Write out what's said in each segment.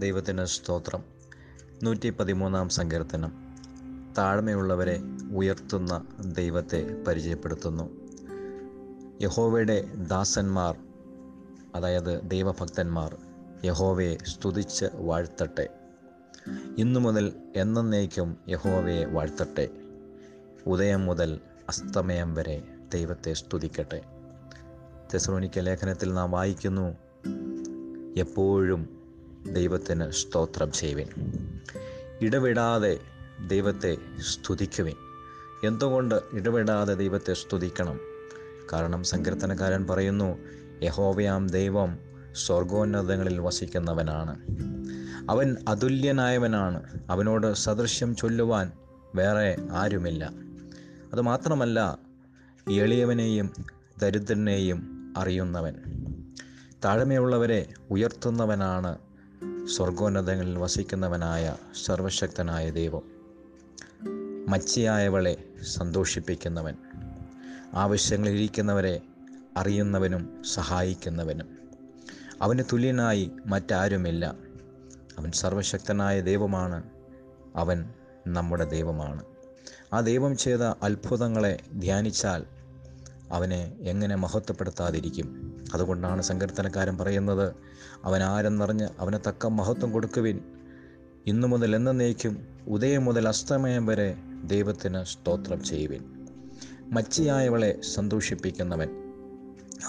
ദൈവത്തിന് സ്തോത്രം. നൂറ്റി പതിമൂന്നാം സങ്കീർത്തനം. താഴ്മയുള്ളവരെ ഉയർത്തുന്ന ദൈവത്തെ പരിചയപ്പെടുത്തുന്നു. യഹോവയുടെ ദാസന്മാർ അതായത് ദൈവഭക്തന്മാർ യഹോവയെ സ്തുതിച്ച് വാഴ്ത്തട്ടെ. ഇന്നു മുതൽ എന്നേക്കും യഹോവയെ വാഴ്ത്തട്ടെ. ഉദയം മുതൽ അസ്തമയം വരെ ദൈവത്തെ സ്തുതിക്കട്ടെ. തെസോണിക്ക ലേഖനത്തിൽ നാം വായിക്കുന്നു എപ്പോഴും ദൈവത്തിന് സ്തോത്രം ചെയ്യുവിൻ. ഇടവിടാതെ ദൈവത്തെ സ്തുതിക്കുവിൻ. എന്തുകൊണ്ട് ഇടവിടാതെ ദൈവത്തെ സ്തുതിക്കണം? കാരണം സങ്കീർത്തനക്കാരൻ പറയുന്നു യഹോവയാം ദൈവം സ്വർഗോന്നതങ്ങളിൽ വസിക്കുന്നവനാണ്. അവൻ അതുല്യനായവനാണ്. അവനോട് സദൃശ്യം ചൊല്ലുവാൻ വേറെ ആരുമില്ല. അതുമാത്രമല്ല എളിയവനെയും ദരിദ്രനെയും അറിയുന്നവൻ. താഴ്മയുള്ളവരെ ഉയർത്തുന്നവനാണ് സ്വർഗോന്നതങ്ങളിൽ വസിക്കുന്നവനായ സർവശക്തനായ ദൈവം. മച്ചിയായവളെ സന്തോഷിപ്പിക്കുന്നവൻ. ആവശ്യങ്ങളിരിക്കുന്നവരെ അറിയുന്നവനും സഹായിക്കുന്നവനും. അവന് തുല്യനായി മറ്റാരുമില്ല. അവൻ സർവശക്തനായ ദൈവമാണ്. അവൻ നമ്മുടെ ദൈവമാണ്. ആ ദൈവം ചെയ്ത അത്ഭുതങ്ങളെ ധ്യാനിച്ചാൽ അവനെ എങ്ങനെ മഹത്വപ്പെടുത്താതിരിക്കും? അതുകൊണ്ടാണ് സങ്കീർത്തനക്കാരൻ പറയുന്നത് അവൻ ആരെന്നറിഞ്ഞ് അവന് തക്ക മഹത്വം കൊടുക്കുവിൻ. ഇന്നു മുതൽ എന്നേക്കും ഉദയം മുതൽ അസ്തമയം വരെ ദൈവത്തിന് സ്തോത്രം ചെയ്യുവിൻ. മച്ചിയായവളെ സന്തോഷിപ്പിക്കുന്നവൻ.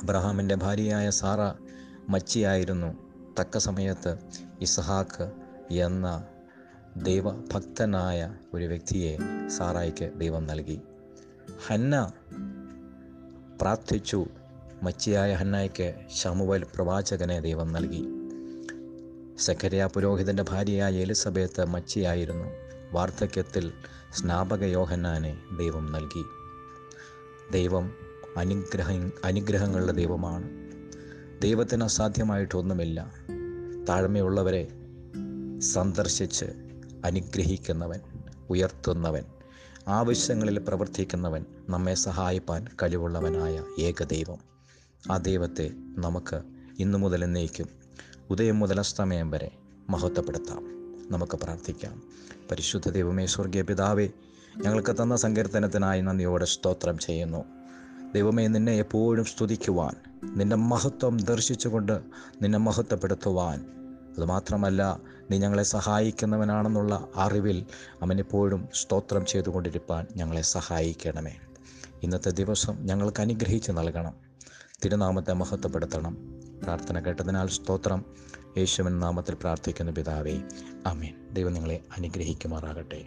അബ്രഹാമിന്റെ ഭാര്യയായ സാറ മച്ചിയായിരുന്നു. തക്ക സമയത്ത് ഇസഹാക്ക് എന്ന ദൈവഭക്തനായ ഒരു വ്യക്തിയെ സാറായിക്ക് ദൈവം നൽകി. ഹന്ന പ്രാർത്ഥിച്ചു. മച്ചിയായ ഹന്നായ്ക്ക് ഷമുവൽ പ്രവാചകനെ ദൈവം നൽകി. സഖരിയ പുരോഹിതന്റെ ഭാര്യയായ എലിസബേത്ത് മച്ചിയായിരുന്നു. വാർദ്ധക്യത്തിൽ സ്നാപക യോഹന്നാനെ ദൈവം നൽകി. ദൈവം അനുഗ്രഹ അനുഗ്രഹങ്ങളുടെ ദൈവമാണ്. ദൈവത്തിന് അസാധ്യമായിട്ടൊന്നുമില്ല. താഴ്മയുള്ളവരെ സന്ദർശിച്ച് അനുഗ്രഹിക്കുന്നവൻ ഉയർത്തുന്നവൻ. ആവശ്യങ്ങളിൽ പ്രവർത്തിക്കുന്നവൻ നമ്മെ സഹായിപ്പാൻ കഴിവുള്ളവനായ ഏകദൈവം ആ ദൈവത്തെ നമുക്ക് ഇന്നു മുതൽ എന്നേക്കും ഉദയം മുതൽ അസ്തമയം വരെ മഹത്വപ്പെടുത്താം. നമുക്ക് പ്രാർത്ഥിക്കാം. പരിശുദ്ധ ദൈവമേ സ്വർഗീയ പിതാവേ ഞങ്ങൾക്ക് തന്ന സങ്കീർത്തനത്തിനായി നന്ദിയോടെ സ്തോത്രം ചെയ്യുന്നു. ദൈവമേ നിന്നെ എപ്പോഴും സ്തുതിക്കുവാൻ നിന്റെ മഹത്വം ദർശിച്ചുകൊണ്ട് നിന്നെ മഹത്വപ്പെടുത്തുവാൻ അതുമാത്രമല്ല നീ ഞങ്ങളെ സഹായിക്കുന്നവനാണെന്നുള്ള അറിവിൽ അവനെപ്പോഴും സ്തോത്രം ചെയ്തുകൊണ്ടിരിപ്പാൻ ഞങ്ങളെ സഹായിക്കണമേ. ഇന്നത്തെ ദിവസം ഞങ്ങൾക്ക് അനുഗ്രഹിച്ച് നൽകണം. തിരുനാമത്തെ മഹത്വപ്പെടുത്തണം. പ്രാർത്ഥന കേട്ടതിനാൽ സ്തോത്രം. യേശുവൻ നാമത്തിൽ പ്രാർത്ഥിക്കുന്ന പിതാവേ. അമീൻ ദൈവം നിങ്ങളെ അനുഗ്രഹിക്കുമാറാകട്ടെ.